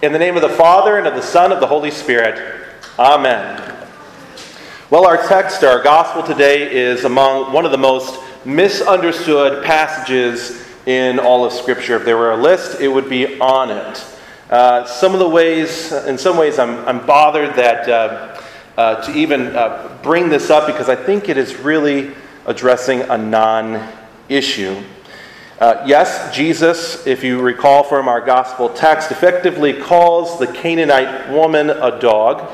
In the name of the Father, and of the Son, and of the Holy Spirit. Amen. Well, our text, our gospel today, is among one of the most misunderstood passages in all of Scripture. If there were a list, it would be on it. Uh, some of the ways, in some ways, I'm, I'm bothered that uh, uh, to even uh, bring this up because I think it is really addressing a non issue. Uh, yes, Jesus, if you recall from our gospel text, effectively calls the Canaanite woman a dog.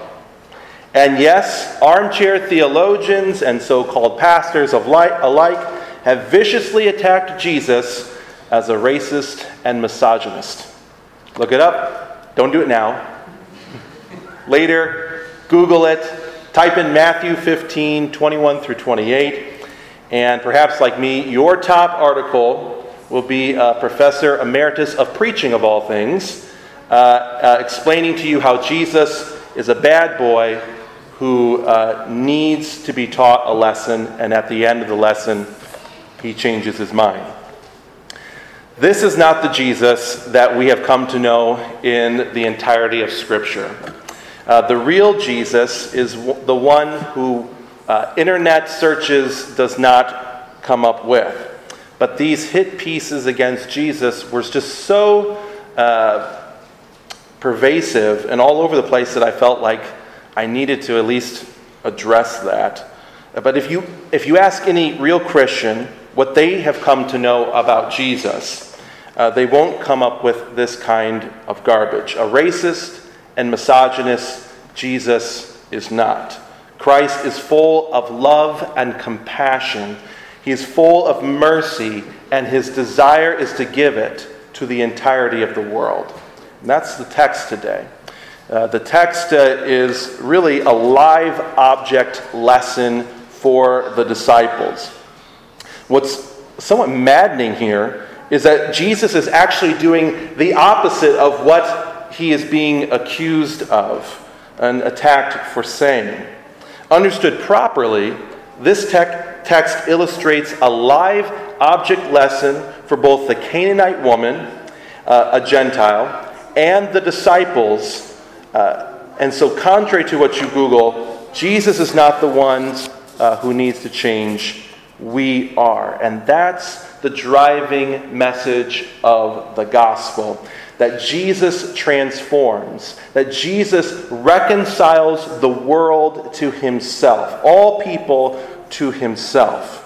And yes, armchair theologians and so called pastors of light alike have viciously attacked Jesus as a racist and misogynist. Look it up. Don't do it now. Later, Google it. Type in Matthew 15, 21 through 28. And perhaps, like me, your top article will be Professor Emeritus of Preaching, of all things, uh, uh, explaining to you how Jesus is a bad boy who uh, needs to be taught a lesson, and at the end of the lesson, he changes his mind. This is not the Jesus that we have come to know in the entirety of Scripture. Uh, the real Jesus is w- the one who uh, internet searches does not come up with. But these hit pieces against Jesus were just so uh, pervasive and all over the place that I felt like I needed to at least address that. But if you, if you ask any real Christian what they have come to know about Jesus, uh, they won't come up with this kind of garbage. A racist and misogynist Jesus is not. Christ is full of love and compassion he is full of mercy, and his desire is to give it to the entirety of the world. And that's the text today. Uh, the text uh, is really a live object lesson for the disciples. What's somewhat maddening here is that Jesus is actually doing the opposite of what he is being accused of and attacked for saying. Understood properly, this text text illustrates a live object lesson for both the Canaanite woman, uh, a Gentile, and the disciples. Uh, and so, contrary to what you Google, Jesus is not the one uh, who needs to change. We are. And that's the driving message of the gospel that Jesus transforms, that Jesus reconciles the world to himself. All people to himself.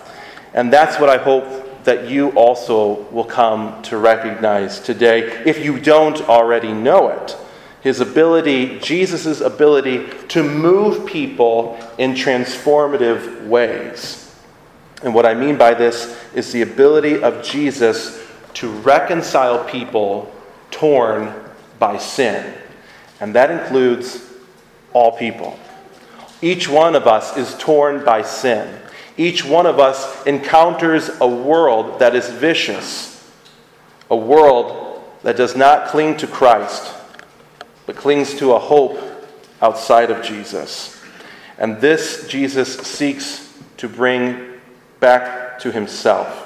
And that's what I hope that you also will come to recognize today, if you don't already know it. His ability, Jesus' ability to move people in transformative ways. And what I mean by this is the ability of Jesus to reconcile people torn by sin. And that includes all people. Each one of us is torn by sin. Each one of us encounters a world that is vicious, a world that does not cling to Christ, but clings to a hope outside of Jesus. And this Jesus seeks to bring back to himself.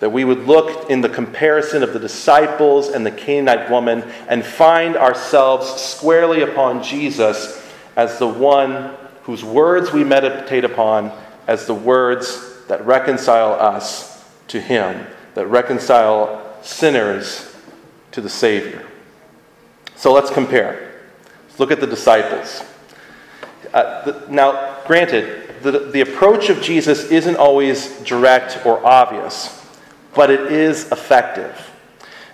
That we would look in the comparison of the disciples and the Canaanite woman and find ourselves squarely upon Jesus as the one whose words we meditate upon as the words that reconcile us to Him, that reconcile sinners to the Savior. So let's compare. Let's look at the disciples. Uh, the, now, granted, the, the approach of Jesus isn't always direct or obvious, but it is effective.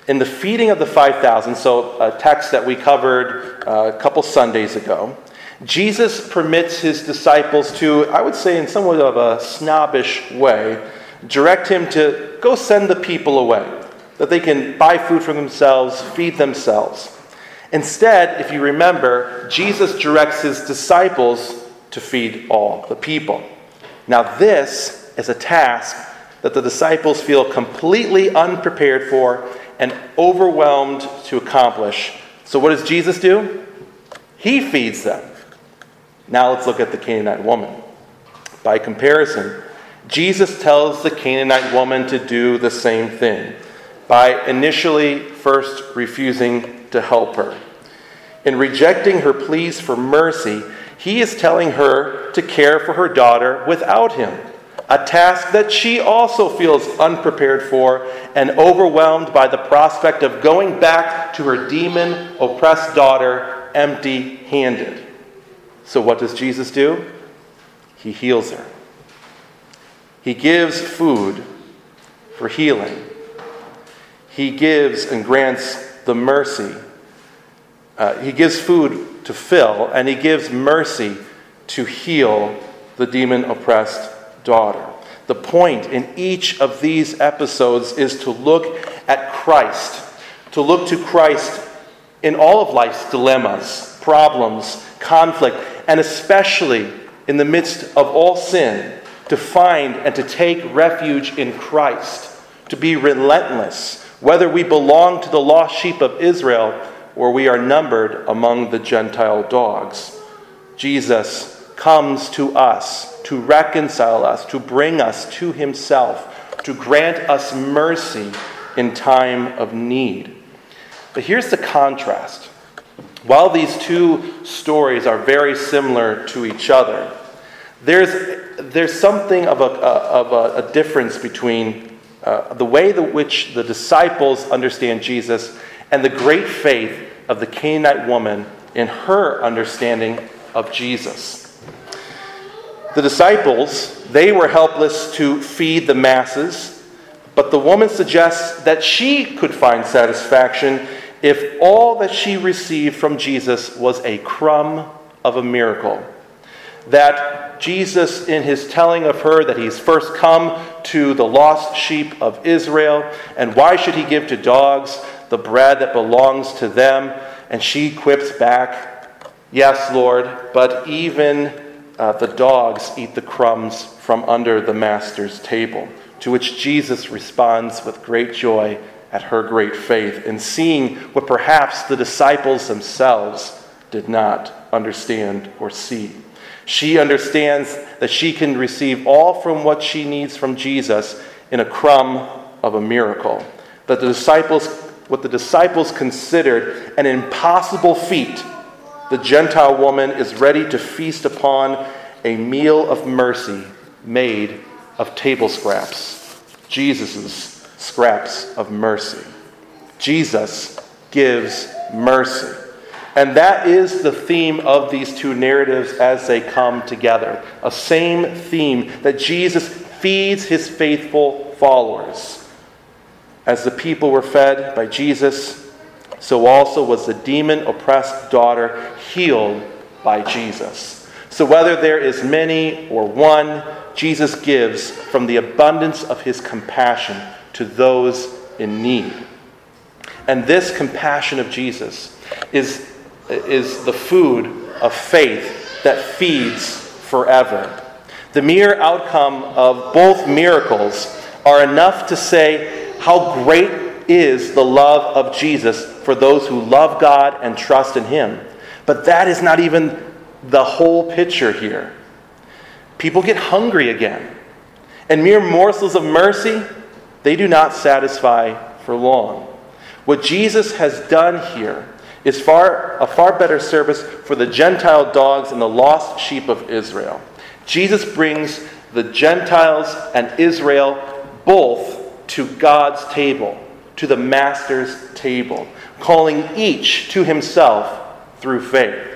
In the feeding of the 5,000, so a text that we covered uh, a couple Sundays ago, Jesus permits his disciples to, I would say, in somewhat of a snobbish way, direct him to go send the people away, that they can buy food for themselves, feed themselves. Instead, if you remember, Jesus directs his disciples to feed all the people. Now, this is a task that the disciples feel completely unprepared for and overwhelmed to accomplish. So, what does Jesus do? He feeds them. Now let's look at the Canaanite woman. By comparison, Jesus tells the Canaanite woman to do the same thing by initially first refusing to help her. In rejecting her pleas for mercy, he is telling her to care for her daughter without him, a task that she also feels unprepared for and overwhelmed by the prospect of going back to her demon oppressed daughter empty handed. So, what does Jesus do? He heals her. He gives food for healing. He gives and grants the mercy. Uh, he gives food to fill, and he gives mercy to heal the demon oppressed daughter. The point in each of these episodes is to look at Christ, to look to Christ in all of life's dilemmas, problems, conflict, and especially in the midst of all sin, to find and to take refuge in Christ, to be relentless, whether we belong to the lost sheep of Israel or we are numbered among the Gentile dogs. Jesus comes to us to reconcile us, to bring us to himself, to grant us mercy in time of need. But here's the contrast. While these two stories are very similar to each other, there's, there's something of a, of a, a difference between uh, the way in which the disciples understand Jesus and the great faith of the Canaanite woman in her understanding of Jesus. The disciples, they were helpless to feed the masses, but the woman suggests that she could find satisfaction if all that she received from Jesus was a crumb of a miracle. That Jesus, in his telling of her that he's first come to the lost sheep of Israel, and why should he give to dogs the bread that belongs to them? And she quips back, Yes, Lord, but even uh, the dogs eat the crumbs from under the master's table. To which Jesus responds with great joy at her great faith in seeing what perhaps the disciples themselves did not understand or see. She understands that she can receive all from what she needs from Jesus in a crumb of a miracle. That the disciples, what the disciples considered an impossible feat, the Gentile woman is ready to feast upon a meal of mercy made of table scraps. Jesus' scraps of mercy. Jesus gives mercy. And that is the theme of these two narratives as they come together. A same theme that Jesus feeds his faithful followers. As the people were fed by Jesus, so also was the demon oppressed daughter healed by Jesus. So whether there is many or one, Jesus gives from the abundance of his compassion to those in need. And this compassion of Jesus is, is the food of faith that feeds forever. The mere outcome of both miracles are enough to say how great is the love of Jesus for those who love God and trust in Him. But that is not even the whole picture here. People get hungry again. And mere morsels of mercy they do not satisfy for long. What Jesus has done here is far, a far better service for the Gentile dogs and the lost sheep of Israel. Jesus brings the Gentiles and Israel both to God's table, to the Master's table, calling each to himself through faith.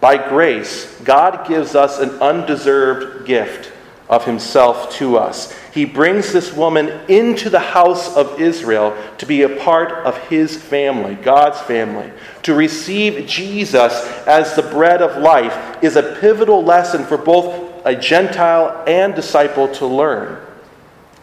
By grace, God gives us an undeserved gift of himself to us. He brings this woman into the house of Israel to be a part of his family, God's family. To receive Jesus as the bread of life is a pivotal lesson for both a Gentile and disciple to learn.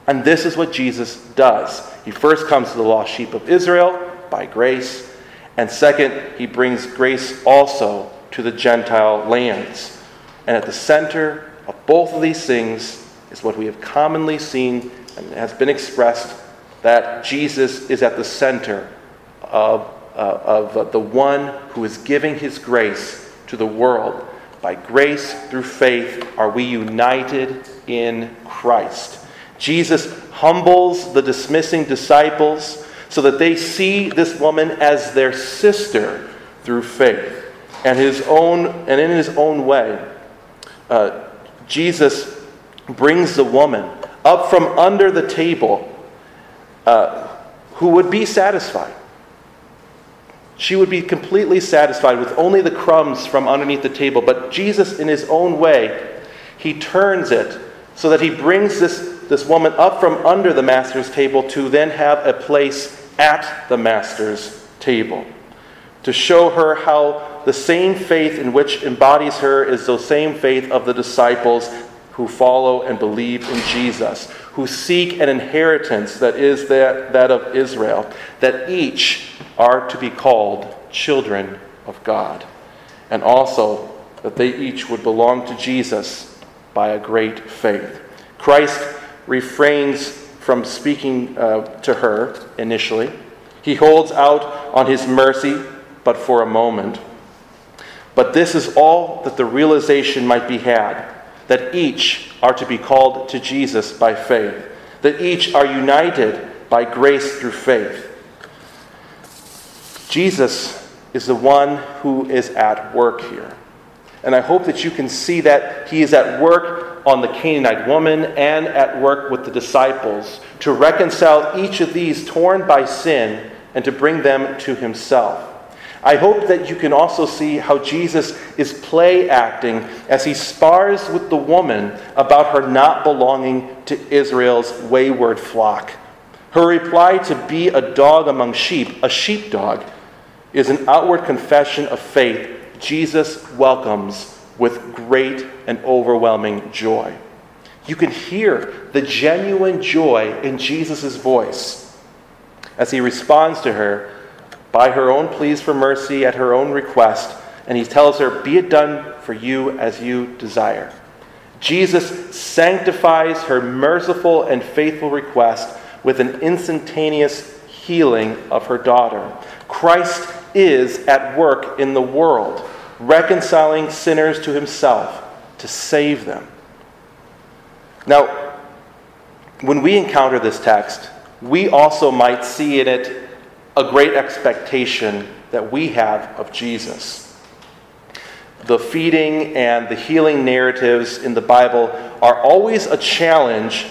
And this is what Jesus does. He first comes to the lost sheep of Israel by grace, and second, he brings grace also to the Gentile lands. And at the center of both of these things is what we have commonly seen and has been expressed that Jesus is at the center of, uh, of the one who is giving his grace to the world. By grace through faith are we united in Christ. Jesus humbles the dismissing disciples so that they see this woman as their sister through faith. And his own and in his own way, uh, Jesus brings the woman up from under the table uh, who would be satisfied. She would be completely satisfied with only the crumbs from underneath the table. But Jesus, in his own way, he turns it so that he brings this, this woman up from under the master's table to then have a place at the master's table. To show her how the same faith in which embodies her is the same faith of the disciples who follow and believe in Jesus, who seek an inheritance that is that, that of Israel, that each are to be called children of God, and also that they each would belong to Jesus by a great faith. Christ refrains from speaking uh, to her initially. He holds out on his mercy, but for a moment. But this is all that the realization might be had that each are to be called to Jesus by faith, that each are united by grace through faith. Jesus is the one who is at work here. And I hope that you can see that he is at work on the Canaanite woman and at work with the disciples to reconcile each of these torn by sin and to bring them to himself. I hope that you can also see how Jesus is play acting as he spars with the woman about her not belonging to Israel's wayward flock. Her reply to be a dog among sheep, a sheepdog, is an outward confession of faith Jesus welcomes with great and overwhelming joy. You can hear the genuine joy in Jesus' voice as he responds to her by her own pleas for mercy at her own request, and he tells her, Be it done for you as you desire. Jesus sanctifies her merciful and faithful request with an instantaneous healing of her daughter. Christ is at work in the world, reconciling sinners to himself to save them. Now, when we encounter this text, we also might see in it a great expectation that we have of Jesus. The feeding and the healing narratives in the Bible are always a challenge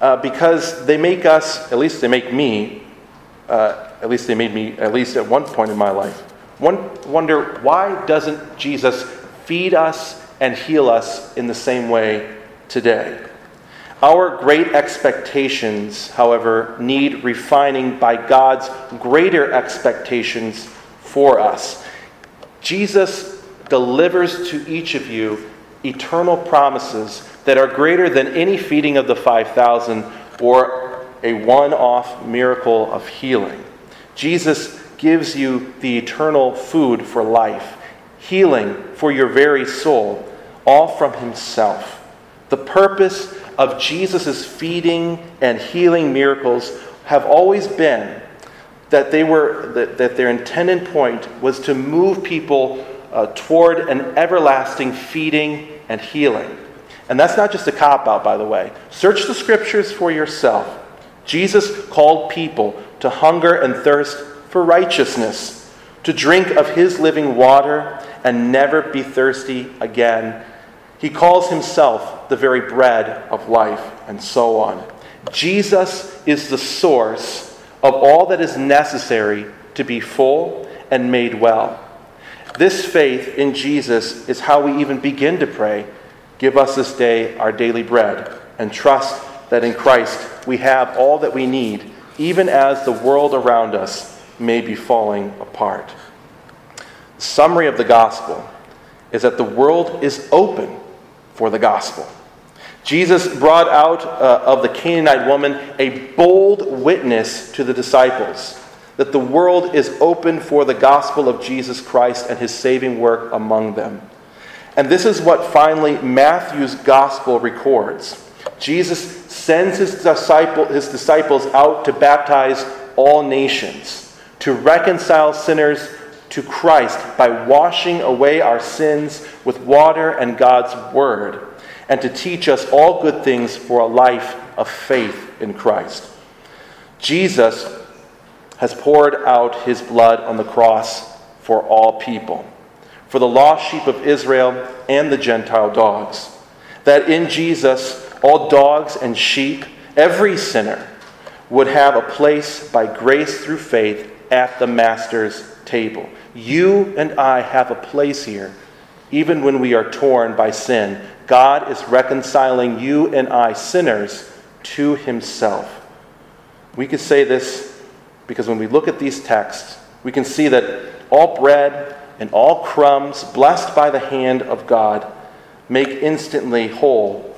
uh, because they make us, at least they make me, uh, at least they made me, at least at one point in my life, one, wonder why doesn't Jesus feed us and heal us in the same way today? Our great expectations, however, need refining by God's greater expectations for us. Jesus delivers to each of you eternal promises that are greater than any feeding of the 5,000 or a one off miracle of healing. Jesus gives you the eternal food for life, healing for your very soul, all from Himself. The purpose of Jesus' feeding and healing miracles have always been that they were that, that their intended point was to move people uh, toward an everlasting feeding and healing. And that's not just a cop out, by the way. Search the scriptures for yourself. Jesus called people to hunger and thirst for righteousness, to drink of his living water and never be thirsty again he calls himself the very bread of life, and so on. Jesus is the source of all that is necessary to be full and made well. This faith in Jesus is how we even begin to pray Give us this day our daily bread, and trust that in Christ we have all that we need, even as the world around us may be falling apart. The summary of the gospel is that the world is open for the gospel. Jesus brought out uh, of the Canaanite woman a bold witness to the disciples that the world is open for the gospel of Jesus Christ and his saving work among them. And this is what finally Matthew's gospel records. Jesus sends his, disciple, his disciples out to baptize all nations, to reconcile sinners to Christ by washing away our sins with water and God's word, and to teach us all good things for a life of faith in Christ. Jesus has poured out his blood on the cross for all people, for the lost sheep of Israel and the Gentile dogs, that in Jesus all dogs and sheep, every sinner, would have a place by grace through faith at the Master's table. You and I have a place here, even when we are torn by sin. God is reconciling you and I, sinners, to Himself. We could say this because when we look at these texts, we can see that all bread and all crumbs blessed by the hand of God make instantly whole.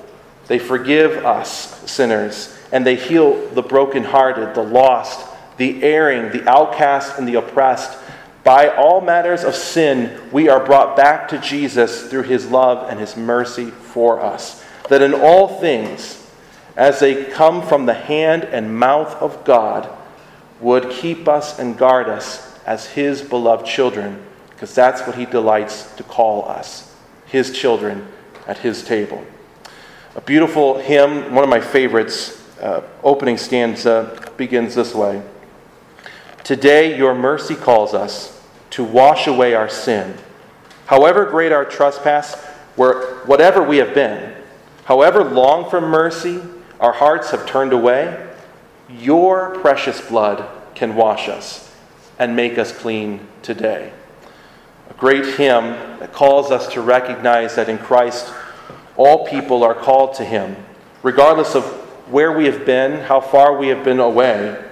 They forgive us, sinners, and they heal the brokenhearted, the lost, the erring, the outcast, and the oppressed. By all matters of sin, we are brought back to Jesus through his love and his mercy for us. That in all things, as they come from the hand and mouth of God, would keep us and guard us as his beloved children, because that's what he delights to call us, his children at his table. A beautiful hymn, one of my favorites, uh, opening stanza begins this way Today your mercy calls us to wash away our sin. However great our trespass, whatever we have been, however long from mercy our hearts have turned away, your precious blood can wash us and make us clean today. A great hymn that calls us to recognize that in Christ, all people are called to Him, regardless of where we have been, how far we have been away.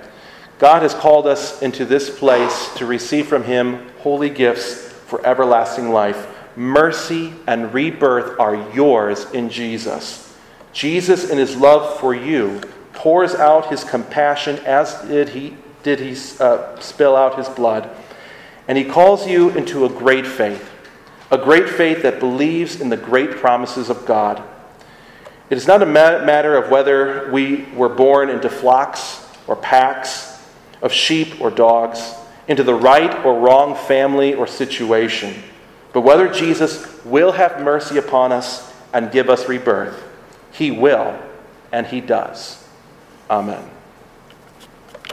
God has called us into this place to receive from Him holy gifts for everlasting life. Mercy and rebirth are yours in Jesus. Jesus, in His love for you, pours out His compassion as did He, did he uh, spill out His blood. And He calls you into a great faith, a great faith that believes in the great promises of God. It is not a matter of whether we were born into flocks or packs of sheep or dogs, into the right or wrong family or situation, but whether Jesus will have mercy upon us and give us rebirth. He will, and He does. Amen.